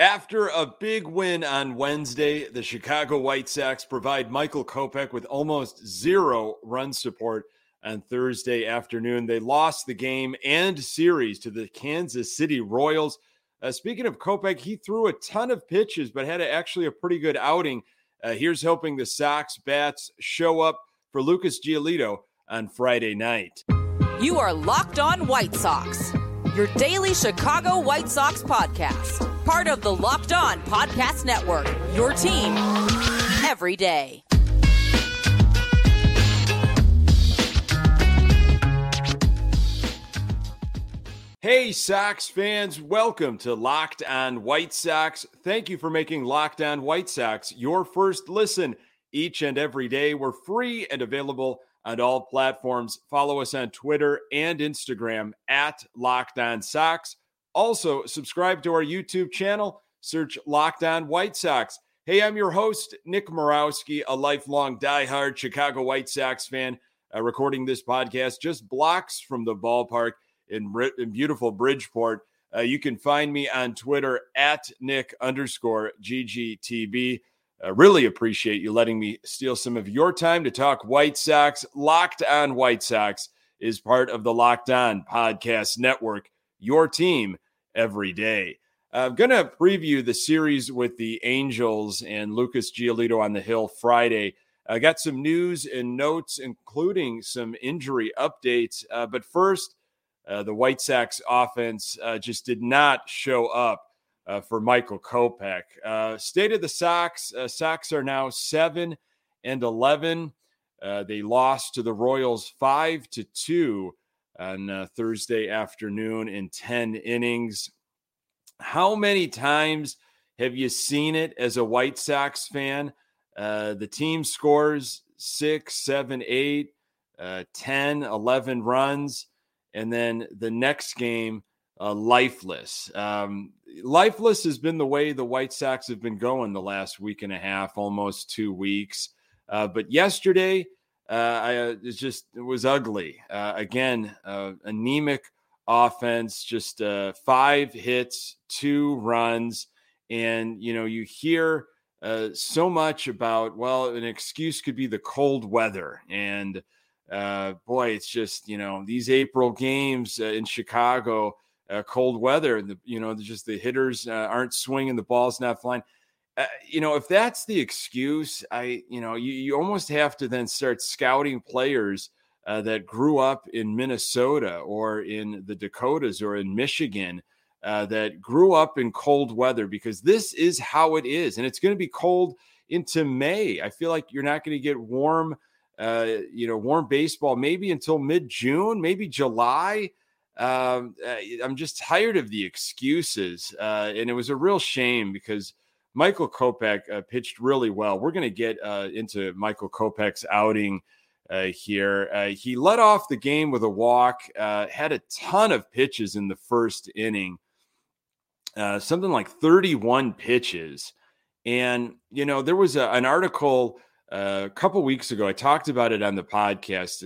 After a big win on Wednesday, the Chicago White Sox provide Michael Kopech with almost zero run support on Thursday afternoon. They lost the game and series to the Kansas City Royals. Uh, speaking of Kopech, he threw a ton of pitches, but had a, actually a pretty good outing. Uh, here's hoping the Sox bats show up for Lucas Giolito on Friday night. You are Locked On White Sox, your daily Chicago White Sox podcast part of the Locked On Podcast Network. Your team every day. Hey, Sox fans, welcome to Locked On White Sox. Thank you for making Locked On White Sox your first listen each and every day. We're free and available on all platforms. Follow us on Twitter and Instagram at Locked On Sox. Also, subscribe to our YouTube channel, search Locked On White Sox. Hey, I'm your host, Nick Morawski, a lifelong diehard Chicago White Sox fan, uh, recording this podcast just blocks from the ballpark in, in beautiful Bridgeport. Uh, you can find me on Twitter at Nick underscore GGTB. Uh, really appreciate you letting me steal some of your time to talk White Sox. Locked on White Sox is part of the Locked On Podcast Network your team every day. I'm going to preview the series with the Angels and Lucas Giolito on the Hill Friday. I got some news and notes, including some injury updates. Uh, but first, uh, the White Sox offense uh, just did not show up uh, for Michael Kopech. Uh, state of the Sox: uh, Sox are now seven and eleven. they lost to the Royals five to two on uh, Thursday afternoon in 10 innings. How many times have you seen it as a White Sox fan? Uh, the team scores six, seven, eight, uh, 10, 11 runs, and then the next game, uh, lifeless. Um, lifeless has been the way the White Sox have been going the last week and a half, almost two weeks. Uh, but yesterday, uh, I, uh, it just it was ugly. Uh, again, uh, anemic offense, just uh, five hits, two runs, and you know you hear uh, so much about well, an excuse could be the cold weather, and boy, it's just you know these April games in Chicago, cold weather, the you know just the hitters aren't swinging, the ball's not flying uh, you know, if that's the excuse, I, you know, you, you almost have to then start scouting players uh, that grew up in Minnesota or in the Dakotas or in Michigan uh, that grew up in cold weather because this is how it is. And it's going to be cold into May. I feel like you're not going to get warm, uh, you know, warm baseball maybe until mid June, maybe July. Um, uh, I'm just tired of the excuses. And it was a real shame because Michael Kopech uh, pitched really well. We're going to get uh, into Michael Kopech's outing uh, here. Uh, he led off the game with a walk, uh, had a ton of pitches in the first inning, uh, something like 31 pitches. And, you know, there was a, an article a couple weeks ago, I talked about it on the podcast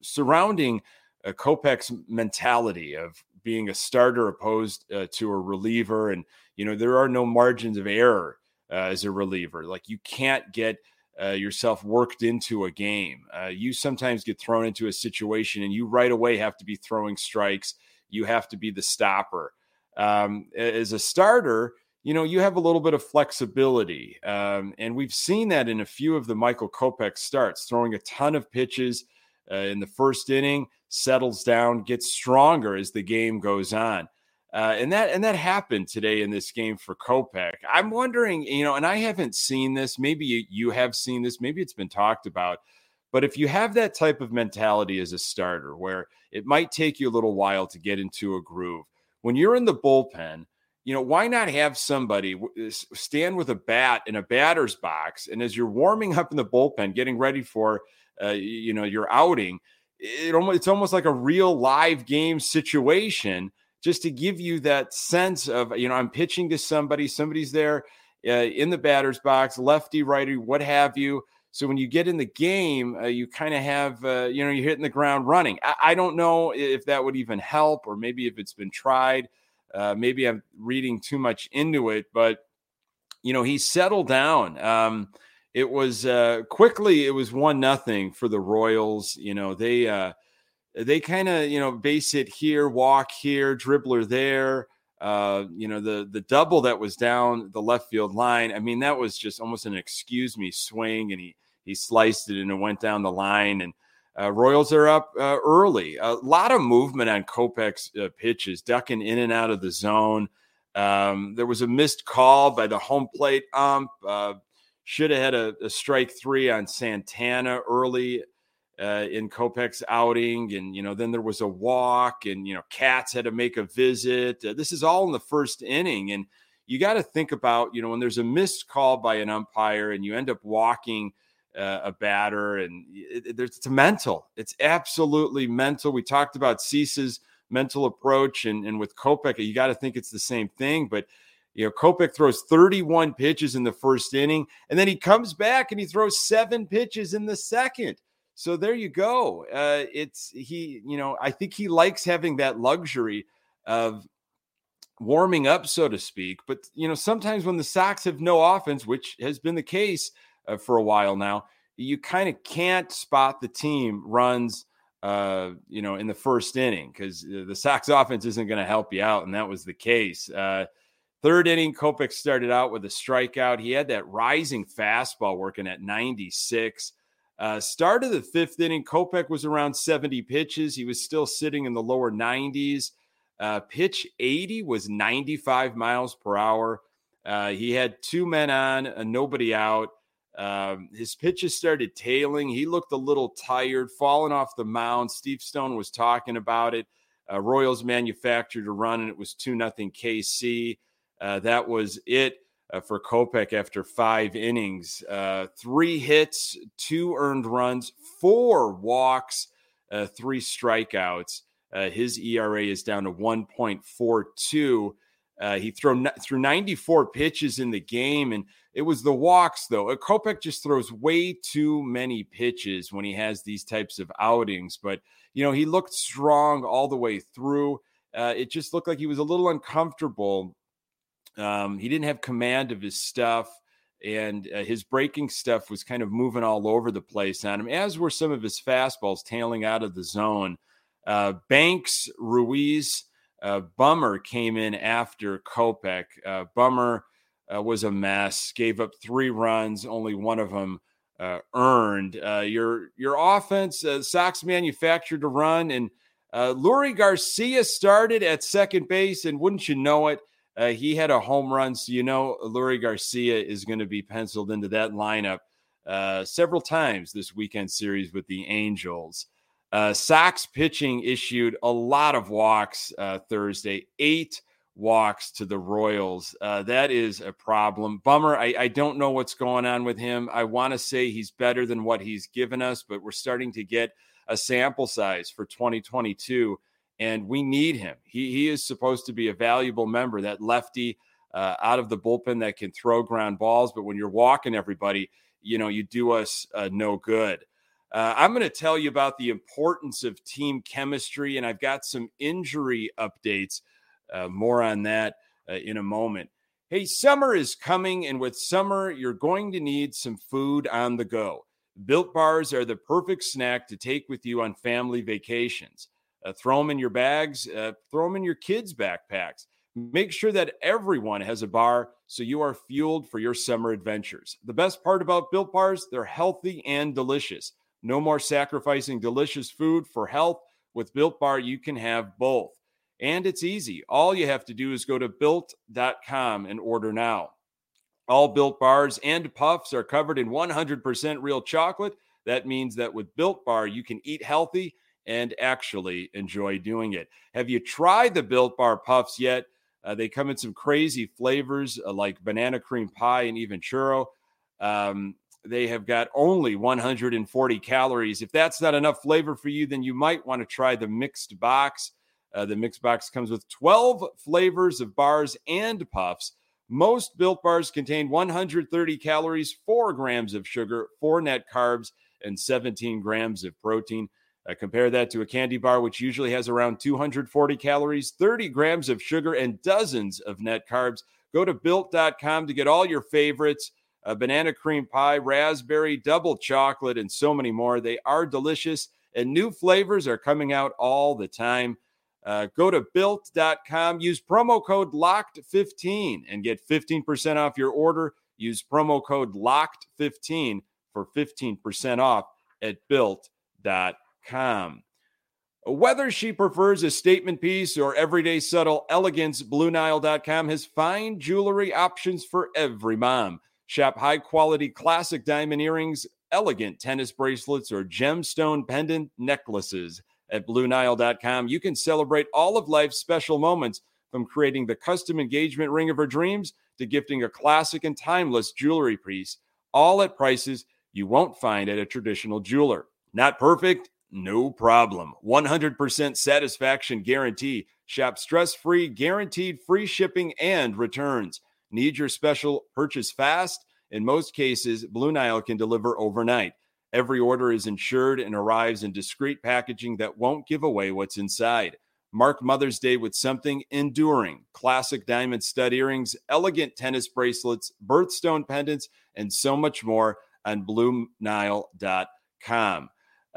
surrounding uh, Kopech's mentality of being a starter opposed to a reliever and you know, there are no margins of error uh, as a reliever. Like you can't get uh, yourself worked into a game. Uh, you sometimes get thrown into a situation and you right away have to be throwing strikes. You have to be the stopper. Um, as a starter, you know, you have a little bit of flexibility. Um, and we've seen that in a few of the Michael Kopech starts, throwing a ton of pitches uh, in the first inning, settles down, gets stronger as the game goes on. Uh, and that and that happened today in this game for Kopech. I'm wondering, you know, and I haven't seen this. Maybe you, you have seen this. Maybe it's been talked about. But if you have that type of mentality as a starter, where it might take you a little while to get into a groove, when you're in the bullpen, you know, why not have somebody stand with a bat in a batter's box, and as you're warming up in the bullpen, getting ready for, uh, you know, your outing, it almost it's almost like a real live game situation just to give you that sense of, you know, I'm pitching to somebody, somebody's there uh, in the batter's box, lefty, righty, what have you. So when you get in the game, uh, you kind of have, uh, you know, you're hitting the ground running. I, I, don't know if that would even help, or maybe if it's been tried. Uh, maybe I'm reading too much into it, but you know he settled down. Um, it was uh, quickly it was one nothing for the Royals. You know they uh, they kind of you know base it here, walk here, dribbler there. Uh, you know the the double that was down the left field line. I mean that was just almost an excuse me swing, and he he sliced it and it went down the line and uh, Royals are up uh, early. A lot of movement on Kopech's uh, pitches, ducking in and out of the zone. Um, there was a missed call by the home plate ump. Uh, should have had a, a, strike three on Santana early uh, in Kopech's outing, and you know then there was a walk, and you know Katz had to make a visit. Uh, this is all in the first inning, and you got to think about you know when there's a missed call by an umpire, and you end up walking – uh, a batter, and it, it's mental. It's absolutely mental. We talked about Cease's mental approach, and, and with Kopech, you got to think it's the same thing. But you know, Kopech throws 31 pitches in the first inning, and then he comes back and he throws seven pitches in the second. So there you go. Uh, it's he, you know, I think he likes having that luxury of warming up, so to speak. But you know, sometimes when the Sox have no offense, which has been the case, uh, for a while now. You kind of can't spot the team runs, uh, you know, in the first inning because the Sox offense isn't going to help you out, and that was the case. Uh, third inning, Kopech started out with a strikeout. He had that rising fastball working at 96. Uh, start of the fifth inning, Kopech was around 70 pitches. He was still sitting in the lower 90s. Uh, pitch 80 was 95 miles per hour. Uh, he had two men on, uh, nobody out. Um, his pitches started tailing. He looked a little tired, falling off the mound. Steve Stone was talking about it. Uh, Royals manufactured a run, and it was 2 nothing KC. Uh, that was it uh, for Kopech after five innings. Uh, three hits, two earned runs, four walks, uh, three strikeouts. Uh, his ERA is down to 1.42. Uh, he threw through 94 pitches in the game, and it was the walks though. Kopech just throws way too many pitches when he has these types of outings. But you know, he looked strong all the way through. It just looked like he was a little uncomfortable. Um, he didn't have command of his stuff, and uh, his breaking stuff was kind of moving all over the place on him, as were some of his fastballs tailing out of the zone. Uh, Banks, Ruiz, uh, Bummer came in after Kopech. Uh, Bummer uh, was a mess, gave up three runs, only one of them uh, earned. Your your offense, Sox manufactured a run, and uh, Leury Garcia started at second base, and wouldn't you know it, he had a home run. So you know Leury Garcia is going to be penciled into that lineup several times this weekend series with the Angels. Uh, Sox pitching issued a lot of walks uh, Thursday, eight walks to the Royals. Uh, that is a problem. Bummer. I, I, don't know what's going on with him. I want to say he's better than what he's given us, but we're starting to get a sample size for 2022, and we need him. He, he is supposed to be a valuable member, that lefty uh, out of the bullpen that can throw ground balls. But when you're walking everybody, you know, you do us uh, no good. Uh, I'm going to tell you about the importance of team chemistry, and I've got some injury updates. Uh, more on that uh, in a moment. Hey, summer is coming, and with summer, you're going to need some food on the go. Built bars are the perfect snack to take with you on family vacations. Uh, throw them in your bags, uh, throw them in your kids' backpacks. Make sure that everyone has a bar so you are fueled for your summer adventures. The best part about Built Bars, they're healthy and delicious. No more sacrificing delicious food for health. With Built Bar, you can have both. And it's easy. All you have to do is go to built.com and order now. All built bars and puffs are covered in 100% real chocolate. That means that with Built Bar, you can eat healthy and actually enjoy doing it. Have you tried the Built Bar puffs yet? Uh, they come in some crazy flavors uh, like banana cream pie and even churro. Um, they have got only 140 calories. If that's not enough flavor for you, then you might want to try the mixed box. Uh, the mixed box comes with 12 flavors of bars and puffs. Most built bars contain 130 calories, 4 grams of sugar, 4 net carbs, and 17 grams of protein. Uh, compare that to a candy bar, which usually has around 240 calories, 30 grams of sugar, and dozens of net carbs. Go to built.com to get all your favorites uh, banana cream pie, raspberry, double chocolate, and so many more. They are delicious, and new flavors are coming out all the time. Uh, go to built.com, use promo code LOCKED15 and get 15% off your order. Use promo code LOCKED15 for 15% off at built.com. Whether she prefers a statement piece or everyday subtle elegance, BlueNile.com has fine jewelry options for every mom. Shop high quality classic diamond earrings, elegant tennis bracelets, or gemstone pendant necklaces at BlueNile.com. You can celebrate all of life's special moments from creating the custom engagement ring of her dreams to gifting a classic and timeless jewelry piece, all at prices you won't find at a traditional jeweler. Not perfect? No problem. 100% satisfaction guarantee. Shop stress free, guaranteed free shipping and returns. Need your special purchase fast? In most cases, Blue Nile can deliver overnight. Every order is insured and arrives in discreet packaging that won't give away what's inside. Mark Mother's Day with something enduring classic diamond stud earrings, elegant tennis bracelets, birthstone pendants, and so much more on BlueNile.com.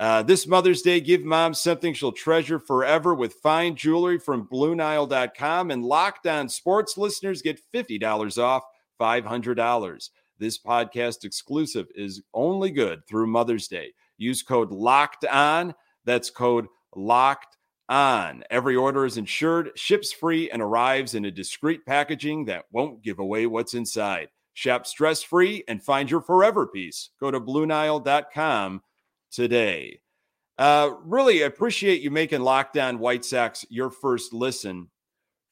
Uh, this Mother's Day, give mom something she'll treasure forever with fine jewelry from BlueNile.com. And Locked On Sports listeners get $50 off $500. This podcast exclusive is only good through Mother's Day. Use code LOCKED ON. That's code LOCKED ON. Every order is insured, ships free, and arrives in a discreet packaging that won't give away what's inside. Shop stress free and find your forever piece. Go to BlueNile.com today. Uh, really appreciate you making Locked On White Sox your first listen.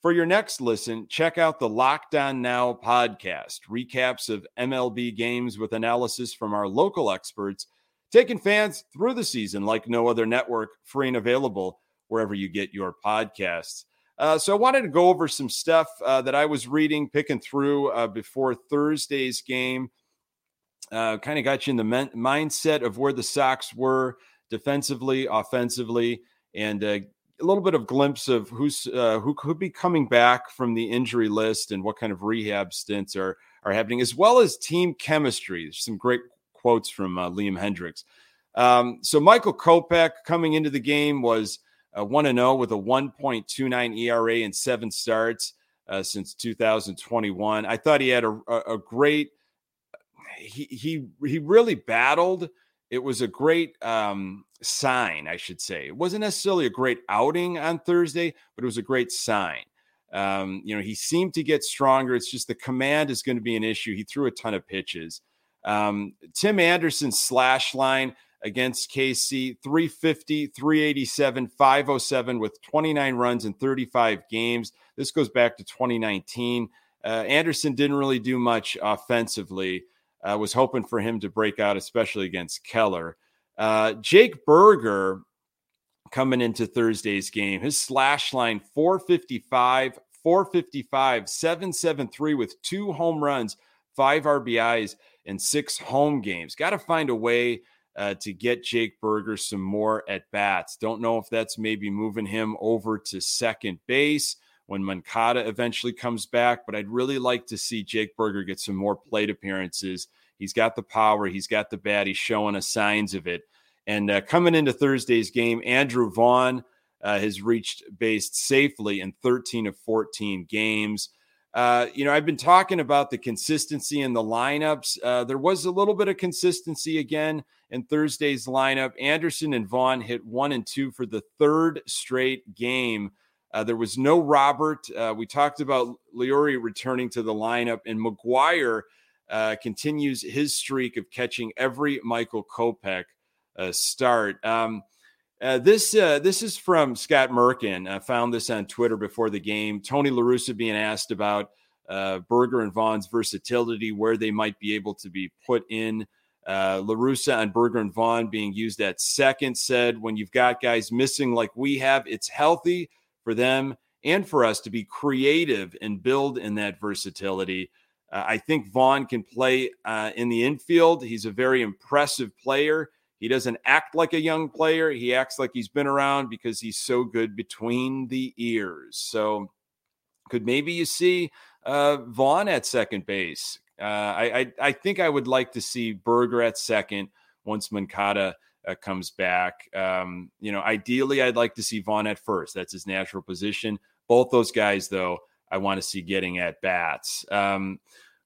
For your next listen, check out the Lockdown Now podcast, recaps of MLB games with analysis from our local experts, taking fans through the season like no other network, free and available wherever you get your podcasts. Uh, so I wanted to go over some stuff uh, that I was reading, picking through uh, before Thursday's game uh, kind of got you in the men- mindset of where the Sox were defensively, offensively, and uh, a little bit of glimpse of who's uh, who could be coming back from the injury list and what kind of rehab stints are are happening, as well as team chemistry. There's some great quotes from uh, Liam Hendriks. Um, so Michael Kopech coming into the game was uh, one and zero oh with a 1.29 ERA and seven starts uh, since 2021. I thought he had a, a great he he he really battled. It was a great um, sign, I should say. It wasn't necessarily a great outing on Thursday, but it was a great sign. Um, you know, he seemed to get stronger. It's just the command is going to be an issue. He threw a ton of pitches. Um, Tim Anderson's slash line against KC 350, 387, 507 with 29 runs in 35 games. This goes back to 2019. Uh, Anderson didn't really do much offensively. I was hoping for him to break out, especially against Keller. Uh, Jake Burger coming into Thursday's game, his slash line 455, 455, 773 with two home runs, five RBIs, and six home games. Got to find a way uh, to get Jake Burger some more at bats. Don't know if that's maybe moving him over to second base when Moncada eventually comes back. But I'd really like to see Jake Burger get some more plate appearances. He's got the power, he's got the bat, he's showing us signs of it. And uh, coming into Thursday's game, Andrew Vaughn uh, has reached base safely in 13 of 14 games. Uh, you know, I've been talking about the consistency in the lineups. Uh, there was a little bit of consistency again in Thursday's lineup. Anderson and Vaughn hit one and two for the third straight game. Uh, there was no Robert. Uh, we talked about Leury returning to the lineup, and McGuire uh, continues his streak of catching every Michael Kopech uh, start. Um, uh, this uh, this is from Scott Merkin. I found this on Twitter before the game. Tony La Russa being asked about Burger and Vaughn's versatility, where they might be able to be put in. Uh, La Russa and Burger and Vaughn being used at second said, when you've got guys missing like we have, it's healthy for them and for us to be creative and build in that versatility. Uh, I think Vaughn can play uh, in the infield. He's a very impressive player. He doesn't act like a young player. He acts like he's been around because he's so good between the ears. So, could maybe you see uh, Vaughn at second base? Uh, I, I, I think I would like to see Burger at second once Moncada uh, comes back. Um, you know, ideally, I'd like to see Vaughn at first. That's his natural position. Both those guys, though, I want to see getting at bats. Um,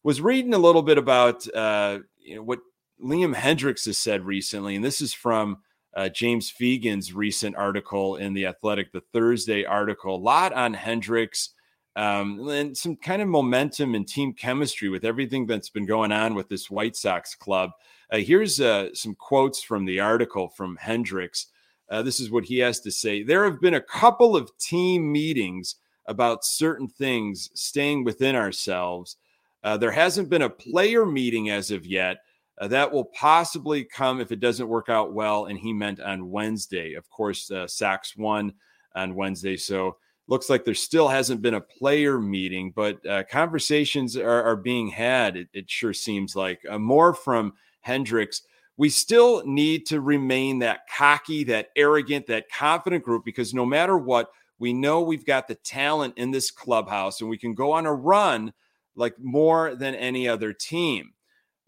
was reading a little bit about uh, you know, what Liam Hendriks has said recently, and this is from uh, James Fegan's recent article in the Athletic, the Thursday article. A lot on Hendriks um, and some kind of momentum and team chemistry with everything that's been going on with this White Sox club. Uh, here's uh, some quotes from the article from Hendriks. Uh, this is what he has to say. There have been a couple of team meetings about certain things staying within ourselves. Uh, there hasn't been a player meeting as of yet. Uh, that will possibly come if it doesn't work out well. And he meant on Wednesday. Of course, uh, Sox won on Wednesday. So looks like there still hasn't been a player meeting, but uh, conversations are, are, being had. It, it, sure seems like uh, more from Hendriks. We still need to remain that cocky, that arrogant, that confident group because no matter what, we know we've got the talent in this clubhouse and we can go on a run like more than any other team.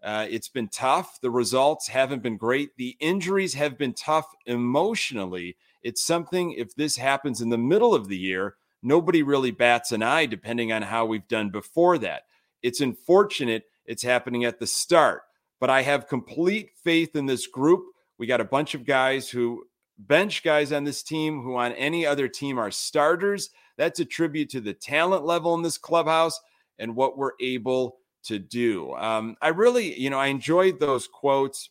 Uh, it's been tough. The results haven't been great. The injuries have been tough emotionally. It's something, if this happens in the middle of the year, nobody really bats an eye, depending on how we've done before that. It's unfortunate it's happening at the start, but I have complete faith in this group. We got a bunch of guys who bench guys on this team who on any other team are starters. That's a tribute to the talent level in this clubhouse and what we're able to do. Um, I really, you know, I enjoyed those quotes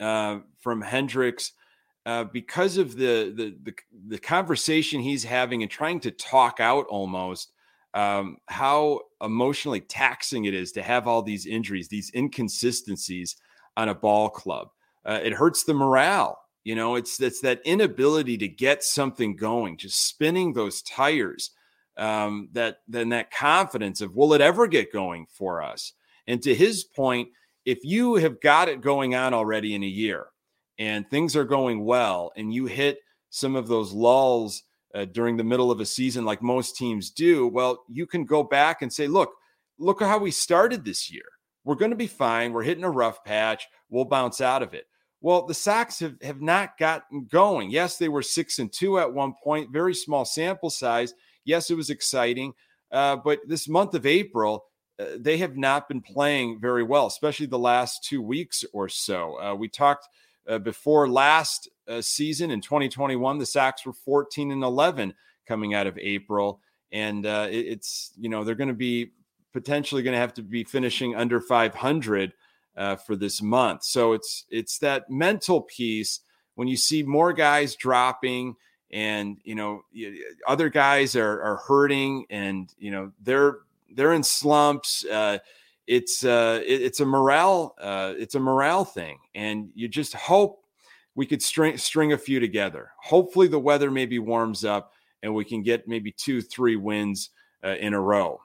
uh, from Hendriks uh, because of the, the, the the conversation he's having and trying to talk out almost um, how emotionally taxing it is to have all these injuries, these inconsistencies on a ball club. Uh, it hurts the morale. You know, it's it's that inability to get something going, just spinning those tires. Um, that then that confidence of will it ever get going for us? And to his point, if you have got it going on already in a year, and things are going well and you hit some of those lulls uh, during the middle of a season like most teams do well you can go back and say look look how we started this year. We're going to be fine. We're hitting a rough patch. We'll bounce out of it. Well the sox have, have not gotten going. Yes they were six and two at one point very small sample size. Yes it was exciting uh, but this month of april uh, they have not been playing very well especially the last two weeks or so. Uh, we talked uh, before last uh, season in 2021, the Sox were 14 and 11 coming out of April, and uh, it, it's you know they're going to be potentially going to have to be finishing under 500 uh, for this month. So it's it's that mental piece when you see more guys dropping and you know other guys are, are hurting and you know they're they're in slumps uh, it's uh, it, it's a morale uh, it's a morale thing, and you just hope we could string string a few together. Hopefully, the weather maybe warms up, and we can get maybe two, three wins uh, in a row.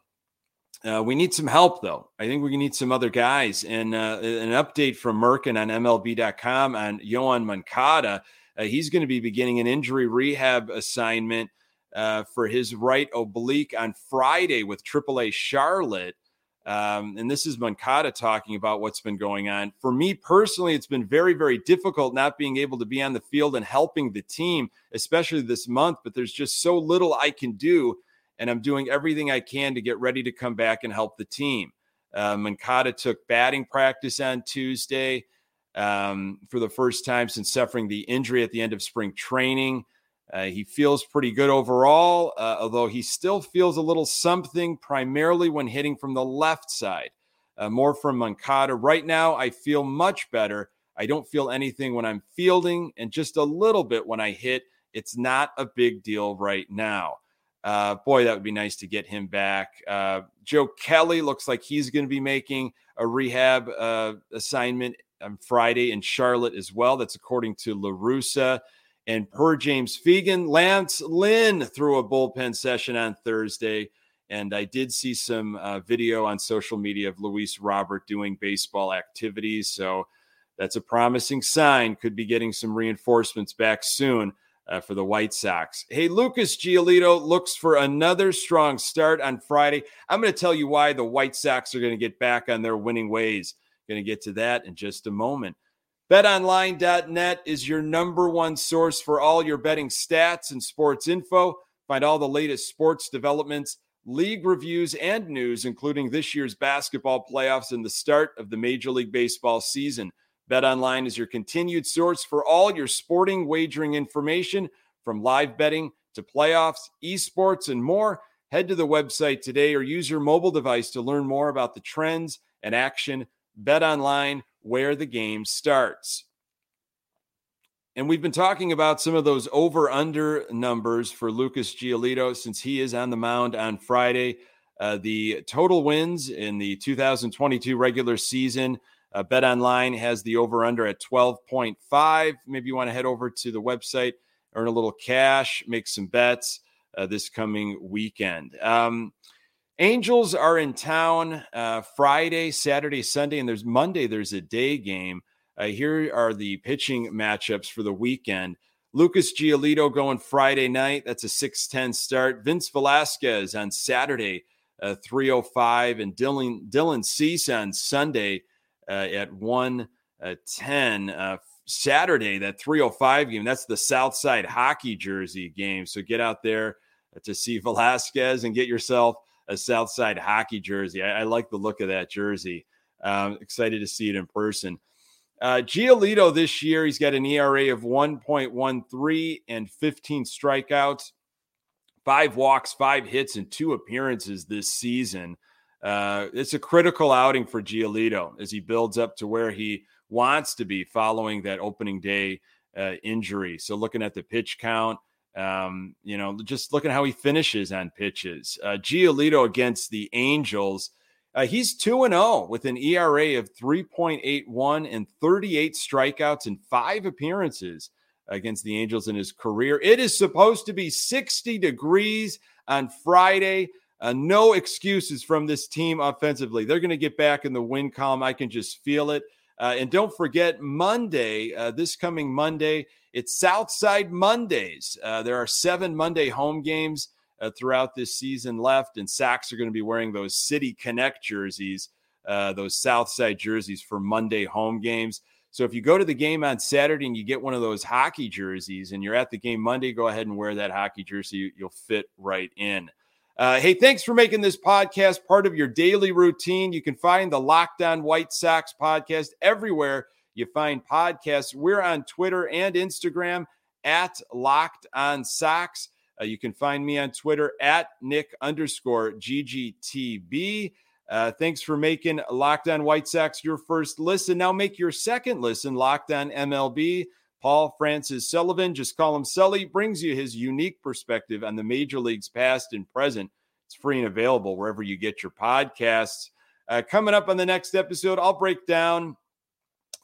Uh, we need some help, though. I think we need some other guys. And uh, an update from Merkin on MLB.com on Yoan Moncada. Uh, he's going to be beginning an injury rehab assignment uh, for his right oblique on Friday with AAA Charlotte. Um, and this is Moncada talking about what's been going on. For me personally, it's been very, very difficult not being able to be on the field and helping the team, especially this month. But there's just so little I can do. And I'm doing everything I can to get ready to come back and help the team. Uh, Moncada took batting practice on Tuesday um, for the first time since suffering the injury at the end of spring training. Uh, he feels pretty good overall, uh, although he still feels a little something, primarily when hitting from the left side. Uh, more from Moncada. Right now, I feel much better. I don't feel anything when I'm fielding, and just a little bit when I hit. It's not a big deal right now. Uh, boy, that would be nice to get him back. Uh, Joe Kelly looks like he's going to be making a rehab uh, assignment on Friday in Charlotte as well. That's according to La Russa. And per James Fegan, Lance Lynn threw a bullpen session on Thursday. And I did see some uh, video on social media of Luis Robert doing baseball activities. So that's a promising sign. Could be getting some reinforcements back soon uh, for the White Sox. Hey, Lucas Giolito looks for another strong start on Friday. I'm going to tell you why the White Sox are going to get back on their winning ways. Going to get to that in just a moment. BetOnline.net is your number one source for all your betting stats and sports info. Find all the latest sports developments, league reviews, and news, including this year's basketball playoffs and the start of the Major League Baseball season. BetOnline is your continued source for all your sporting wagering information from live betting to playoffs, esports, and more. Head to the website today or use your mobile device to learn more about the trends and action. BetOnline, where the game starts. And we've been talking about some of those over under numbers for Lucas Giolito since he is on the mound on Friday. Uh, the total wins in the 2022 regular season uh, Bet Online has the over under at 12.5. Maybe you want to head over to the website, earn a little cash, make some bets uh, this coming weekend. Um, Angels are in town uh, Friday, Saturday, Sunday, and there's Monday, there's a day game. Uh, here are the pitching matchups for the weekend. Lucas Giolito going Friday night. That's a 6:10 start. Vince Velasquez on Saturday, uh, 305, and Dylan Dylan Cease on Sunday, uh, at 110. Uh, Saturday, that 305 game, that's the Southside hockey jersey game. So get out there to see Velasquez and get yourself a Southside hockey jersey. I, I like the look of that jersey. Um, excited to see it in person. Uh, Giolito this year, he's got an ERA of 1.13 and 15 strikeouts, five walks, five hits, and two appearances this season. Uh, it's a critical outing for Giolito as he builds up to where he wants to be following that opening day uh, injury. So looking at the pitch count, um, you know, just looking how he finishes on pitches. Uh, Giolito against the Angels, uh, he's 2 and 0 with an ERA of 3.81 and 38 strikeouts and five appearances against the Angels in his career. It is supposed to be 60 degrees on Friday. Uh, no excuses from this team offensively. They're going to get back in the win column. I can just feel it. Uh, and don't forget, Monday, uh, this coming Monday, it's Southside Mondays. Uh, there are seven Monday home games uh, throughout this season left, and Sox are going to be wearing those City Connect jerseys, uh, those Southside jerseys for Monday home games. So if you go to the game on Saturday and you get one of those hockey jerseys and you're at the game Monday, go ahead and wear that hockey jersey. You'll fit right in. Uh, hey, thanks for making this podcast part of your daily routine. You can find the Locked On White Sox podcast everywhere you find podcasts. We're on Twitter and Instagram at Locked On Sox. Uh, you can find me on Twitter at Nick underscore GGTB. Uh, thanks for making Locked On White Sox your first listen. Now make your second listen, Locked On MLB. Paul Francis Sullivan, just call him Sully, brings you his unique perspective on the major leagues past and present. It's free and available wherever you get your podcasts. Uh, coming up on the next episode, I'll break down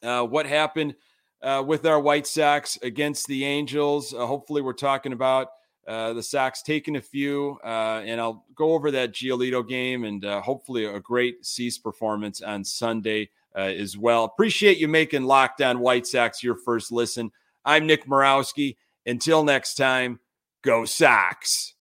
uh, what happened uh, with our White Sox against the Angels. Uh, hopefully, we're talking about uh, the Sox taking a few, uh, and I'll go over that Giolito game and hopefully a great Cease performance on Sunday uh, as well. Appreciate you making Locked On White Sox your first listen. I'm Nick Morawski. Until next time, go Sox.